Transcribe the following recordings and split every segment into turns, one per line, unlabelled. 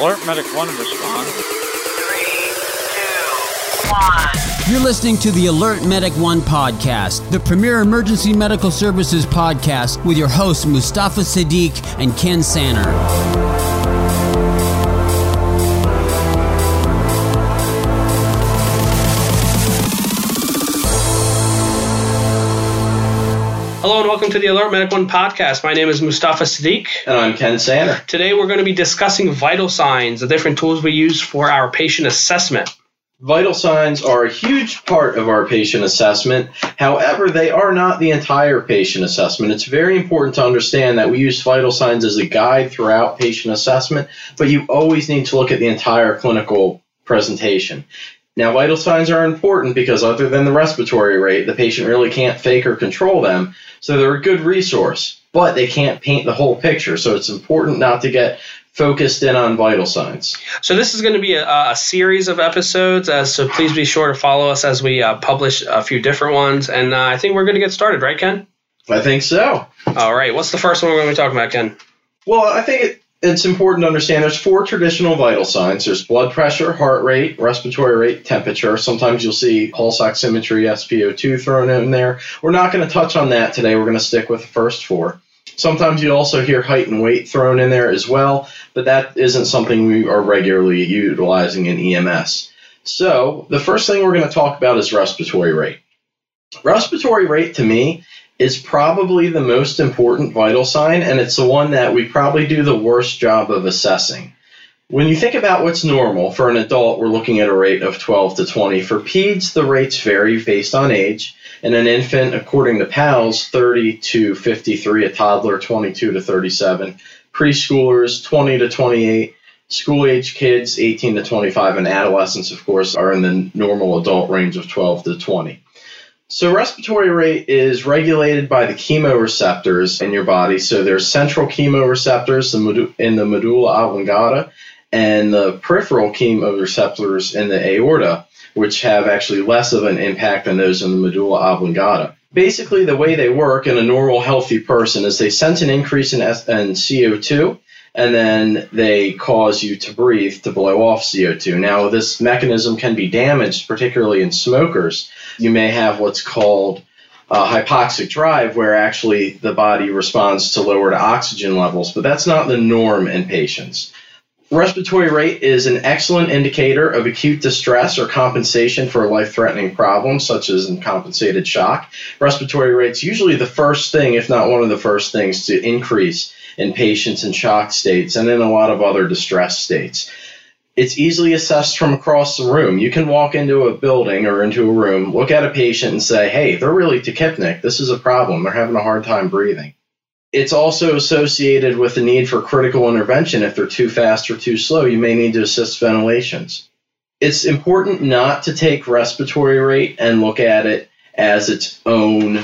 Alert Medic 1 respond.
Three, two, one.
You're listening to the Alert Medic 1 podcast, the premier emergency medical services podcast with your hosts Mustafa Siddiq and Ken Sanner.
Hello and welcome to the Alert Medic One podcast. My name is Mustafa Siddiq.
And I'm Ken Sanner.
Today we're going to be discussing vital signs, the different tools we use for our patient assessment.
Vital signs are a huge part of our patient assessment. However, they are not the entire patient assessment. It's very important to understand that we use vital signs as a guide throughout patient assessment, but you always need to look at the entire clinical presentation. Now, vital signs are important because, other than the respiratory rate, the patient really can't fake or control them. So, they're a good resource, but they can't paint the whole picture. So, it's important not to get focused in on vital signs.
So this is going to be a, a series of episodes, uh, so please be sure to follow us as we uh, publish a few different ones. And uh, I think we're going to get started, right, Ken?
I think so.
All right. What's the first one we're going to be talking about, Ken?
Well, I think it, it's important to understand there's four traditional vital signs. There's blood pressure, heart rate, respiratory rate, temperature. Sometimes you'll see pulse oximetry, SpO2 thrown in there. We're not going to touch on that today. We're going to stick with the first four. Sometimes you also hear height and weight thrown in there as well, but that isn't something we are regularly utilizing in EMS. So, the first thing we're going to talk about is respiratory rate. Respiratory rate to me is probably the most important vital sign, and it's the one that we probably do the worst job of assessing. When you think about what's normal for an adult, we're looking at a rate of 12 to 20. For peds, the rates vary based on age, and an infant, according to PALS, 30 to 53, a toddler, 22 to 37, preschoolers, 20 to 28, school age kids, 18 to 25, and adolescents, of course, are in the normal adult range of 12 to 20. So, respiratory rate is regulated by the chemoreceptors in your body. So, there's central chemoreceptors in the medulla oblongata and the peripheral chemoreceptors in the aorta, which have actually less of an impact than those in the medulla oblongata. Basically, the way they work in a normal, healthy person is they sense an increase in, S- in CO2 and then they cause you to breathe to blow off CO2. Now, this mechanism can be damaged, particularly in smokers. You may have what's called uh, hypoxic drive, where actually the body responds to lowered oxygen levels, but that's not the norm in patients. Respiratory rate is an excellent indicator of acute distress or compensation for a life threatening problem, such as uncompensated shock. Respiratory rate's usually the first thing, if not one of the first things, to increase in patients in shock states and in a lot of other distress states. It's easily assessed from across the room. You can walk into a building or into a room, look at a patient, and say, hey, they're really tachypneic. This is a problem. They're having a hard time breathing. It's also associated with the need for critical intervention. If they're too fast or too slow, you may need to assist ventilations. It's important not to take respiratory rate and look at it as its own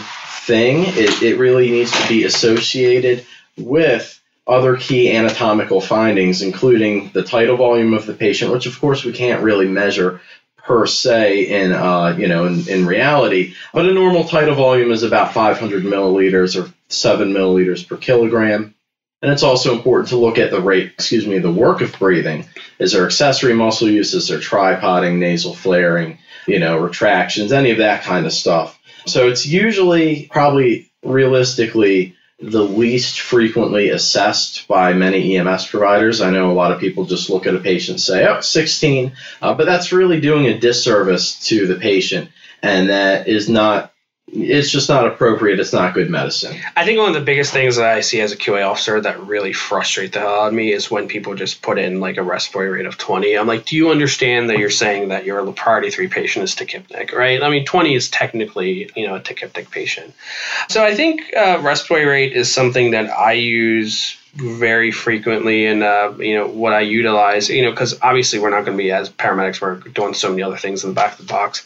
thing. It, it really needs to be associated with other key anatomical findings, including the tidal volume of the patient, which of course we can't really measure per se in uh, you know in, in reality, but a normal tidal volume is about 500 milliliters or seven milliliters per kilogram. And it's also important to look at the rate, excuse me, the work of breathing. Is there accessory muscle use? Is there tripoding, nasal flaring, you know, retractions, any of that kind of stuff? So it's usually probably realistically the least frequently assessed by many EMS providers. I know a lot of people just look at a patient and say, oh, 16, uh, but that's really doing a disservice to the patient, and that is not. It's just not appropriate. It's not good medicine.
I think one of the biggest things that I see as a QA officer that really frustrate the hell out of me is when people just put in like a respiratory rate of 20. I'm like, do you understand that you're saying that your priority three patient is tachypneic, right? I mean, 20 is technically, you know, a tachypneic patient. So I think uh, respiratory rate is something that I use very frequently and uh, you know what I utilize you know because obviously we're not going to be as paramedics we're doing so many other things in the back of the box.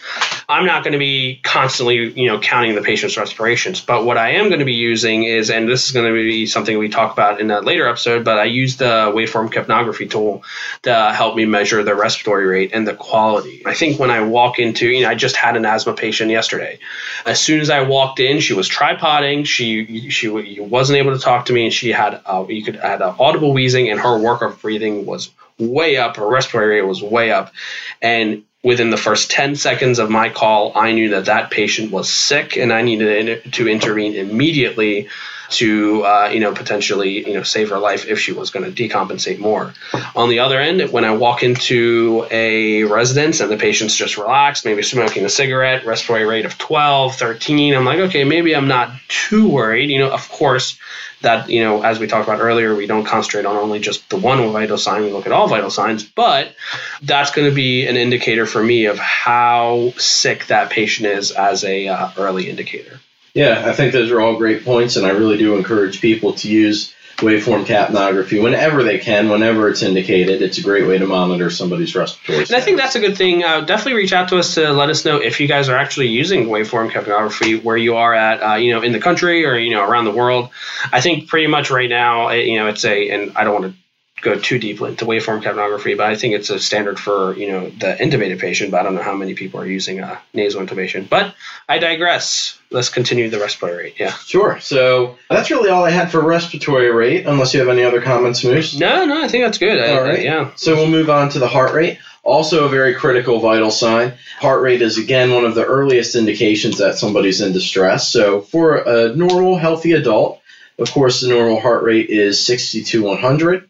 I'm not going to be constantly you know counting the patient's respirations but what I am going to be using is and this is going to be something we talk about in a later episode but I use the waveform capnography tool to help me measure the respiratory rate and the quality. I think when I walk into you know I just had an asthma patient yesterday. As soon as I walked in she was tripoding. She she wasn't able to talk to me and she had uh, you could add uh, audible wheezing, and her work of breathing was way up, her respiratory rate was way up, and within the first 10 seconds of my call, I knew that that patient was sick and I needed to intervene immediately to, uh, you know, potentially, you know, save her life if she was going to decompensate more. On the other end, when I walk into a residence and the patient's just relaxed, maybe smoking a cigarette, respiratory rate of 12, 13, I'm like, okay, maybe I'm not too worried. You know, of course, that you know as we talked about earlier we don't concentrate on only just the one vital sign. We look at all vital signs but that's going to be an indicator for me of how sick that patient is as a uh, early indicator.
Yeah, I think those are all great points, and I really do encourage people to use waveform capnography whenever they can, whenever it's indicated. It's a great way to monitor somebody's respiratory.
And I think that's a good thing. Uh, definitely reach out to us to let us know if you guys are actually using waveform capnography where you are at, uh, you know, in the country or you know around the world. I think pretty much right now, you know, it's a, and I don't want to go too deeply into waveform capnography, but I think it's a standard for you know the intubated patient. But I don't know how many people are using uh, nasal intubation. But I digress. Let's continue the respiratory rate. Yeah.
Sure. So that's really all I had for respiratory rate. Unless you have any other comments, Moose.
No, no, I think that's good.
All
I,
right.
yeah.
So we'll move on to the heart rate. Also, a very critical vital sign. Heart rate is again one of the earliest indications that somebody's in distress. So for a normal, healthy adult, of course, the normal heart rate is 60 to 100.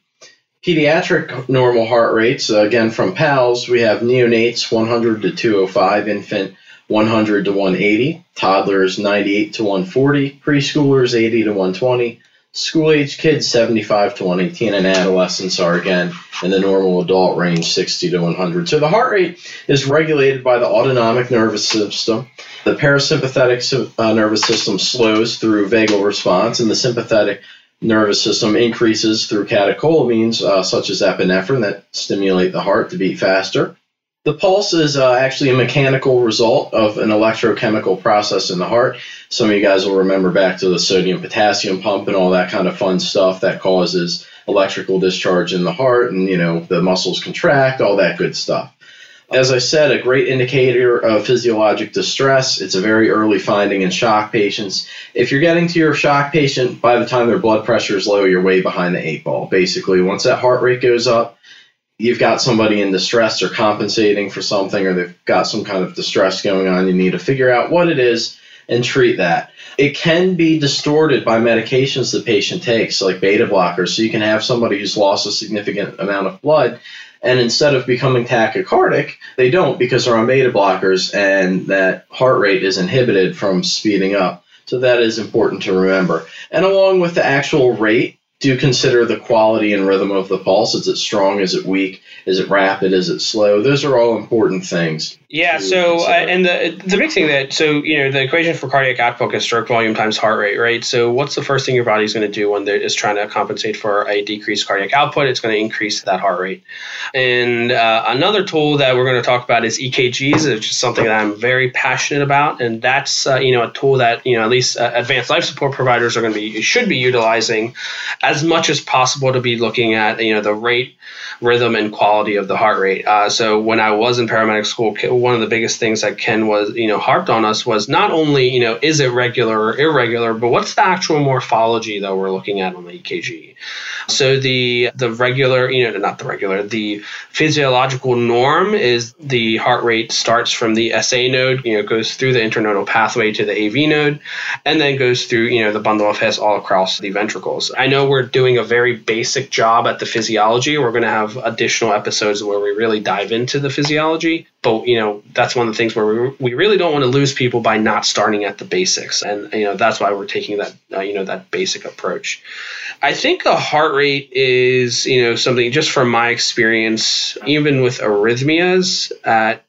Pediatric normal heart rates, uh, again from PALS, we have neonates 100 to 205, infant 100 to 180, toddlers 98 to 140, preschoolers 80 to 120, school age kids 75 to 118, and adolescents are again in the normal adult range 60 to 100. So the heart rate is regulated by the autonomic nervous system. The parasympathetic uh, nervous system slows through vagal response, and the sympathetic nervous system increases through catecholamines, uh, such as epinephrine, that stimulate the heart to beat faster. The pulse is uh, actually a mechanical result of an electrochemical process in the heart. Some of you guys will remember back to the sodium potassium pump and all that kind of fun stuff that causes electrical discharge in the heart, and you know the muscles contract, all that good stuff. As I said, a great indicator of physiologic distress. It's a very early finding in shock patients. If you're getting to your shock patient by the time their blood pressure is low, you're way behind the eight ball. Basically, once that heart rate goes up, you've got somebody in distress or compensating for something, or they've got some kind of distress going on. You need to figure out what it is and treat that. It can be distorted by medications the patient takes, like beta blockers. So you can have somebody who's lost a significant amount of blood and instead of becoming tachycardic, they don't because they're on beta blockers and that heart rate is inhibited from speeding up. So that is important to remember. And along with the actual rate, do consider the quality and rhythm of the pulse. Is it strong? Is it weak? Is it rapid? Is it slow? Those are all important things.
Yeah. So, uh, and the the big thing that so you know the equation for cardiac output is stroke volume times heart rate, right? So, what's the first thing your body's going to do when it is trying to compensate for a decreased cardiac output? It's going to increase that heart rate. And uh, another tool that we're going to talk about is EKGs, which is something that I'm very passionate about, and that's uh, you know a tool that you know at least uh, advanced life support providers are going to be should be utilizing as much as possible to be looking at you know the rate, rhythm, and quality of the heart rate. Uh, so when I was in paramedic school, one of the biggest things that Ken was you know harped on us was not only you know is it regular or irregular, but what's the actual morphology that we're looking at on the EKG. So the the regular, you know, not the regular, the physiological norm is the heart rate starts from the SA node, you know, goes through the internodal pathway to the AV node, and then goes through, you know, the bundle of His all across the ventricles. I know we're doing a very basic job at the physiology. We're going to have additional episodes where we really dive into the physiology, but you know, that's one of the things where we, we really don't want to lose people by not starting at the basics, and you know, that's why we're taking that, uh, you know, that basic approach. I think a heart rate is, you know, something just from my experience, even with arrhythmias at,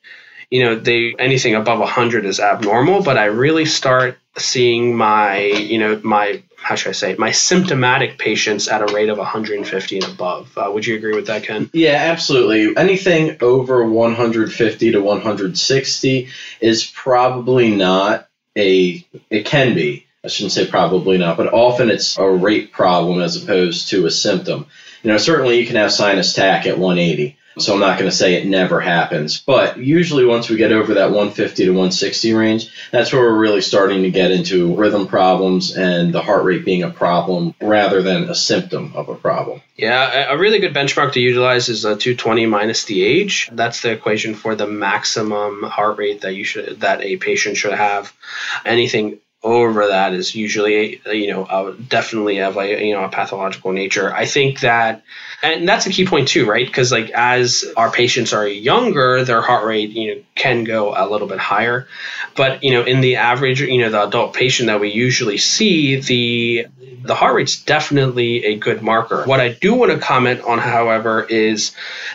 you know, they anything above 100 is abnormal, but I really start seeing my, you know, my how should I say, my symptomatic patients at a rate of 150 and above. Uh, would you agree with that, Ken?
Yeah, absolutely. Anything over 150 to 160 is probably not a, it can be, I shouldn't say probably not, but often it's a rate problem as opposed to a symptom. You know, certainly you can have sinus tach at 180, So I'm not going to say it never happens, but usually once we get over that 150 to 160 range, that's where we're really starting to get into rhythm problems and the heart rate being a problem rather than a symptom of a problem.
Yeah, a really good benchmark to utilize is a 220 minus the age. That's the equation for the maximum heart rate that you should that a patient should have. Anything over that is usually you know uh, definitely of a you know a pathological nature. I think that and that's a key point too, right? Because like as our patients are younger, their heart rate you know can go a little bit higher, but you know in the average you know the adult patient that we usually see the the heart rate's definitely a good marker. What I do want to comment on, however, is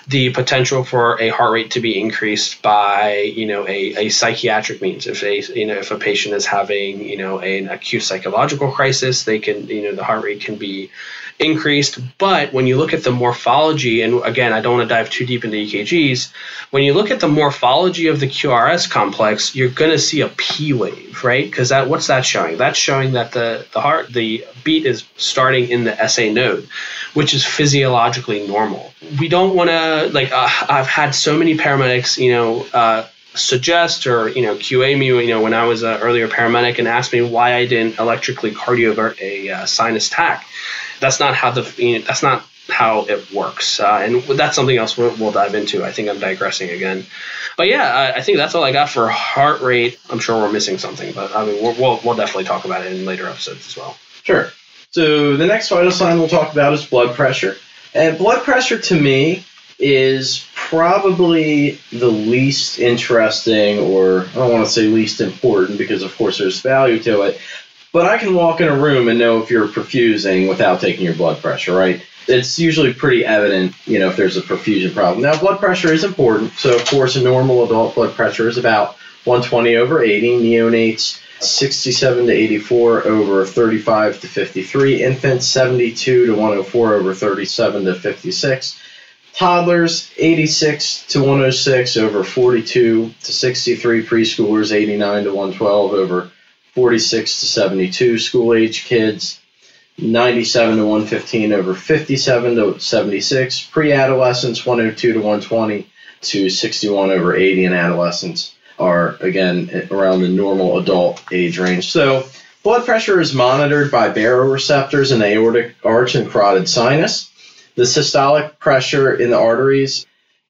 the potential for a heart rate to be increased by you know a, a psychiatric means. If a you know if a patient is having you know an acute psychological crisis, they can you know the heart rate can be increased. But when you look at the morphology, and again, I don't want to dive too deep into EKGs, when you look at the morphology of the QRS complex, you're going to see a P wave, right? Because that what's that showing? That's showing that the the heart the beat is starting in the SA node, which is physiologically normal. We don't want to like. Uh, I've had so many paramedics, you know. Uh, suggest or you know QA me you know when I was an earlier paramedic and asked me why I didn't electrically cardiovert a uh, sinus tach. That's not how the you know, that's not how it works, uh, and that's something else we'll, we'll, dive into. I think I'm digressing again, but yeah, I, I, think that's all I got for heart rate. I'm sure we're missing something, but I mean we'll, we'll, we'll definitely talk about it in later episodes as well.
Sure. So the next vital sign we'll talk about is blood pressure, and blood pressure to me is probably the least interesting, or I don't want to say least important because, of course, there's value to it. But I can walk in a room and know if you're perfusing without taking your blood pressure, right? It's usually pretty evident, you know, if there's a perfusion problem. Now, blood pressure is important. So, of course, a normal adult blood pressure is about 120 over 80. Neonates 67 to 84 over 35 to 53. Infants 72 to 104 over 37 to 56 toddlers 86 to 106 over 42 to 63 preschoolers 89 to 112 over 46 to 72 school age kids 97 to 115 over 57 to 76 pre-adolescents 102 to 120 to 61 over 80 and adolescents are again around the normal adult age range. So blood pressure is monitored by baroreceptors in the aortic arch and carotid sinus. The systolic pressure in the arteries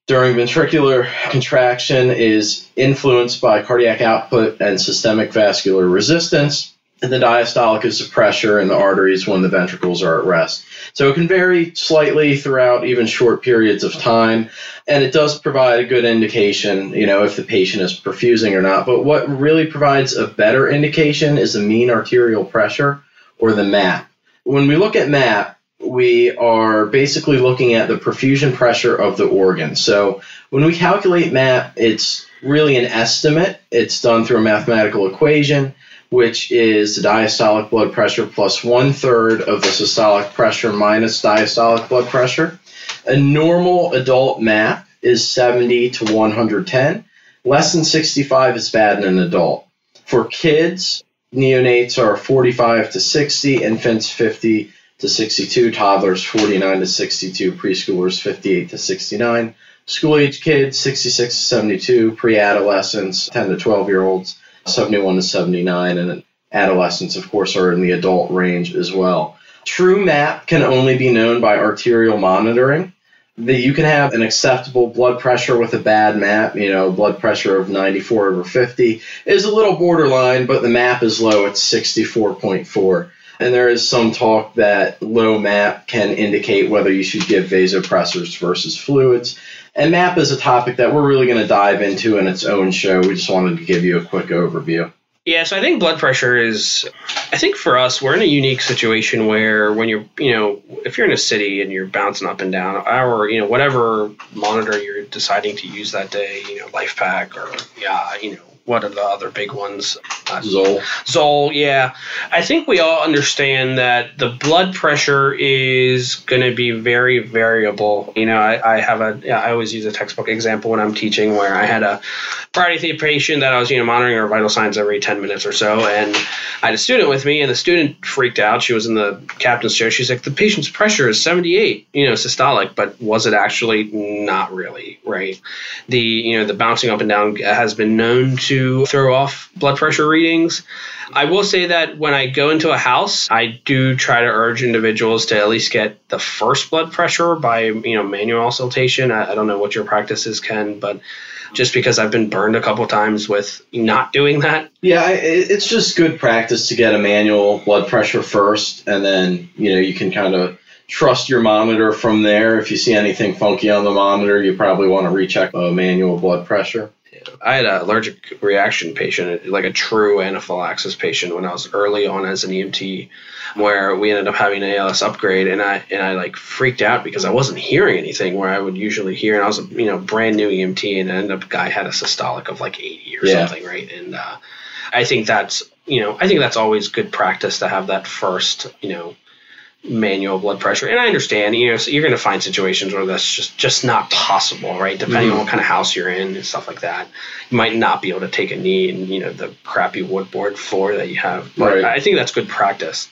during ventricular contraction is influenced by cardiac output and systemic vascular resistance. And the diastolic is the pressure in the arteries when the ventricles are at rest. So it can vary slightly throughout even short periods of time, and it does provide a good indication, you know, if the patient is perfusing or not. But what really provides a better indication is the mean arterial pressure or the MAP. When we look at MAP, we are basically looking at the perfusion pressure of the organ. So when we calculate MAP, it's really an estimate. It's done through a mathematical equation, which is the diastolic blood pressure plus one third of the systolic pressure minus diastolic blood pressure. A normal adult MAP is 70 to 110. Less than 65 is bad in an adult. For kids, neonates are 45 to 60, infants 50 to 62, toddlers 49 to 62, preschoolers 58 to 69, school age kids 66 to 72, pre adolescents 10 to 12 year olds 71 to 79, and adolescents, of course, are in the adult range as well. True MAP can only be known by arterial monitoring. That you can have an acceptable blood pressure with a bad MAP, you know, blood pressure of 94 over 50 is a little borderline, but the MAP is low, it's 64.4 and there is some talk that low MAP can indicate whether you should give vasopressors versus fluids. And MAP is a topic that we're really going to dive into in its own show. We just wanted to give you a quick overview.
Yeah, so I think blood pressure is, I think for us, we're in a unique situation where when you're, you know, if you're in a city and you're bouncing up and down, or, you know, whatever monitor you're deciding to use that day, you know, LifePak or, yeah, you know, what are the other big ones? Uh,
Zoll.
Zoll, yeah. I think we all understand that the blood pressure is going to be very variable. You know, I, I have a, I always use a textbook example when I'm teaching where I had a priority patient that I was, you know, monitoring her vital signs every 10 minutes or so. And I had a student with me, and the student freaked out. She was in the captain's chair. She's like, the patient's pressure is 78, you know, systolic, but was it actually not really, right? The, you know, the bouncing up and down has been known to throw off blood pressure readings. I will say that when I go into a house, I do try to urge individuals to at least get the first blood pressure by, you know, manual auscultation. I, I don't know what your practices can, but just because I've been burned a couple times with not doing that.
Yeah, it's just good practice to get a manual blood pressure first, and then you know you can kind of trust your monitor from there. If you see anything funky on the monitor, you probably want to recheck a manual blood pressure.
I had an allergic reaction patient, like a true anaphylaxis patient, when I was early on as an EMT, where we ended up having an ALS upgrade, and I and I like freaked out because I wasn't hearing anything where I would usually hear, and I was a you know brand new EMT, and ended up guy had a systolic of like 80 or
Yeah.
something, right? And uh, I think that's you know I think that's always good practice to have that first you know manual blood pressure. And I understand, you know, so you're going to find situations where that's just just not possible, right? Depending on what kind of house you're in and stuff like that. You might not be able to take a knee in, you know, the crappy wood board floor that you have. But
Right.
I think that's good practice.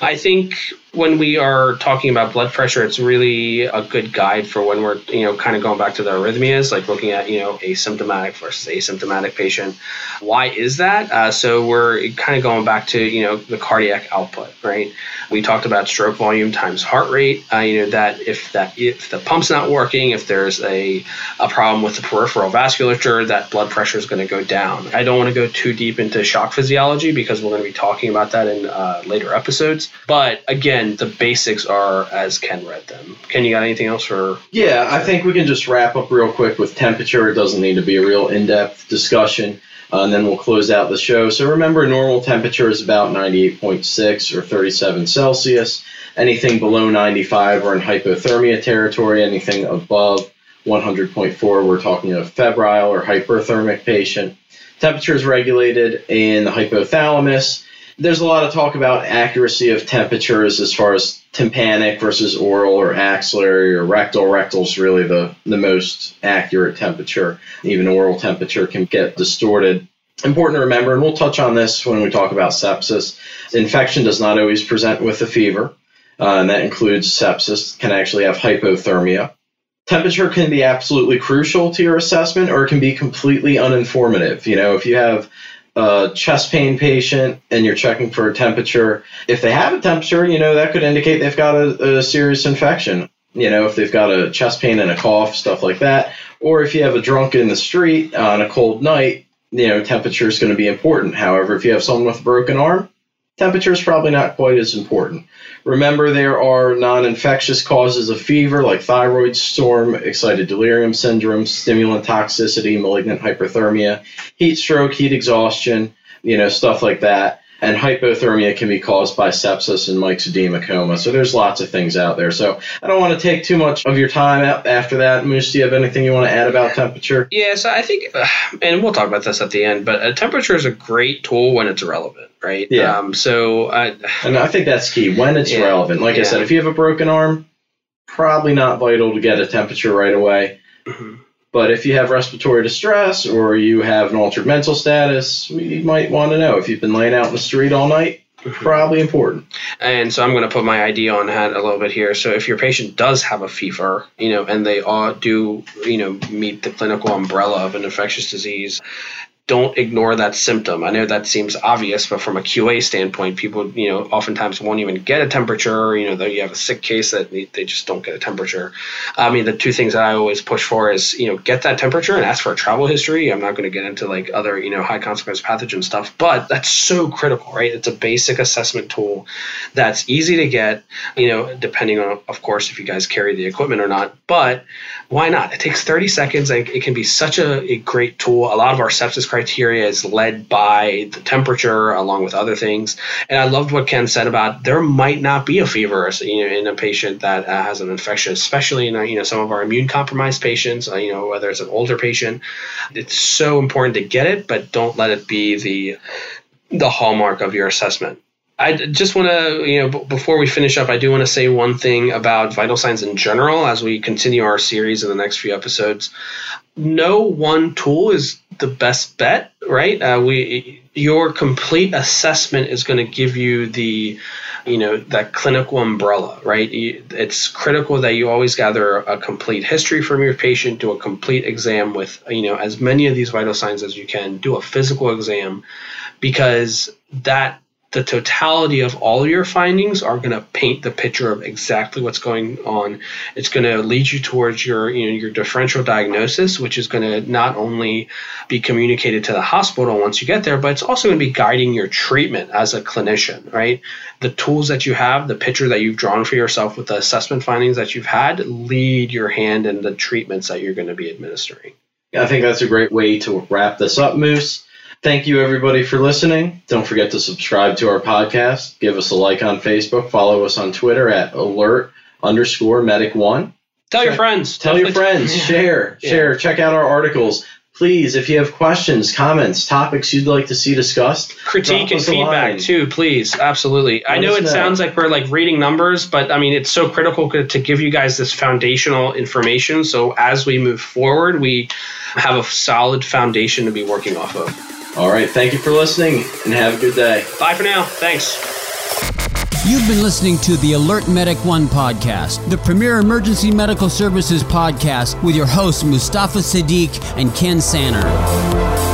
I think when we are talking about blood pressure, it's really a good guide for when we're, you know, kind of going back to the arrhythmias, like looking at, you know, asymptomatic versus asymptomatic patient. Why is that? Uh, so we're kind of going back to, you know, the cardiac output, right? We talked about stroke volume times heart rate. Uh, you know that if that if the pump's not working, if there's a a problem with the peripheral vasculature, that blood pressure is going to go down. I don't want to go too deep into shock physiology because we're going to be talking about that in uh, later episodes. But again, the basics are as Ken read them. Ken, you got anything else for?
Yeah, I think we can just wrap up real quick with temperature. It doesn't need to be a real in-depth discussion. Uh, and then we'll close out the show. So remember, normal temperature is about 98.6 or 37 Celsius. Anything below 95 we're in hypothermia territory. Anything above 100.4, we're talking a febrile or hyperthermic patient. Temperature is regulated in the hypothalamus. There's a lot of talk about accuracy of temperatures as far as tympanic versus oral or axillary or rectal. Rectal is really the, the most accurate temperature. Even oral temperature can get distorted. Important to remember, and we'll touch on this when we talk about sepsis. Infection does not always present with a fever, uh, and that includes sepsis, can actually have hypothermia. Temperature can be absolutely crucial to your assessment, or it can be completely uninformative. You know, if you have a chest pain patient and you're checking for a temperature, if they have a temperature, you know, that could indicate they've got a, a serious infection. You know, if they've got a chest pain and a cough, stuff like that. Or if you have a drunk in the street on a cold night, you know, temperature is going to be important. However, if you have someone with a broken arm, temperature is probably not quite as important. Remember, there are non infectious causes of fever like thyroid storm, excited delirium syndrome, stimulant toxicity, malignant hyperthermia, heat stroke, heat exhaustion, you know, stuff like that. And hypothermia can be caused by sepsis and myxedema coma. So there's lots of things out there. So I don't want to take too much of your time after that. Moose, do you have anything you want to add about temperature?
Yeah, so I think, uh, and we'll talk about this at the end, but a temperature is a great tool when it's relevant, right?
Yeah.
Um, so I,
And I think that's key when it's
Yeah.
relevant. Like I said, if you have a broken arm, probably not vital to get a temperature right away.
Mhm.
But if you have respiratory distress or you have an altered mental status, you might want to know. If you've been laying out in the street all night, mm-hmm. probably important.
And so I'm going to put my idea on hat a little bit here. So if your patient does have a fever, you know, and they all do, you know, meet the clinical umbrella of an infectious disease, don't ignore that symptom. I know that seems obvious, but from a QA standpoint, people, you know, oftentimes won't even get a temperature. You know, though you have a sick case that they just don't get a temperature. I mean, the two things that I always push for is, you know, get that temperature and ask for a travel history. I'm not going to get into like other, you know, high consequence pathogen stuff, but that's so critical, right? It's a basic assessment tool that's easy to get, you know, depending on, of course, if you guys carry the equipment or not. But why not? It takes 30 seconds. and It can be such a, a great tool. A lot of our sepsis criteria is led by the temperature along with other things. And I loved what Ken said about there might not be a fever you know, in a patient that uh, has an infection, especially in uh, you know some of our immune compromised patients. Uh, you know whether it's an older patient, it's so important to get it, but don't let it be the the hallmark of your assessment. I just want to, you know, b- before we finish up, I do want to say one thing about vital signs in general as we continue our series in the next few episodes. No one tool is the best bet, right? Uh, we your complete assessment is going to give you the you know that clinical umbrella right it's critical that you always gather a complete history from your patient do a complete exam with you know as many of these vital signs as you can do a physical exam because that the totality of all your findings are going to paint the picture of exactly what's going on. It's going to lead you towards your you know your differential diagnosis, which is going to not only be communicated to the hospital once you get there, but it's also going to be guiding your treatment as a clinician, right? The tools that you have, the picture that you've drawn for yourself with the assessment findings that you've had, lead your hand in the treatments that you're going to be administering.
I think that's a great way to wrap this up, Moose. Thank you, everybody, for listening. Don't forget to subscribe to our podcast. Give us a like on Facebook. Follow us on Twitter at alert underscore medic one.
Tell your friends.
Tell your friends. Share. Yeah. Share. Check out our articles. Please, if you have questions, comments, topics you'd like to see discussed,
critique and feedback too, please. Absolutely. Let I know it know. sounds like we're like reading numbers, but I mean, it's so critical to give you guys this foundational information. So as we move forward, we have a solid foundation to be working off of.
All right. Thank you for listening and have a good day.
Bye for now. Thanks.
You've been listening to the Alert Medic One podcast, the premier emergency medical services podcast with your hosts Mustafa Siddiq and Ken Sanner.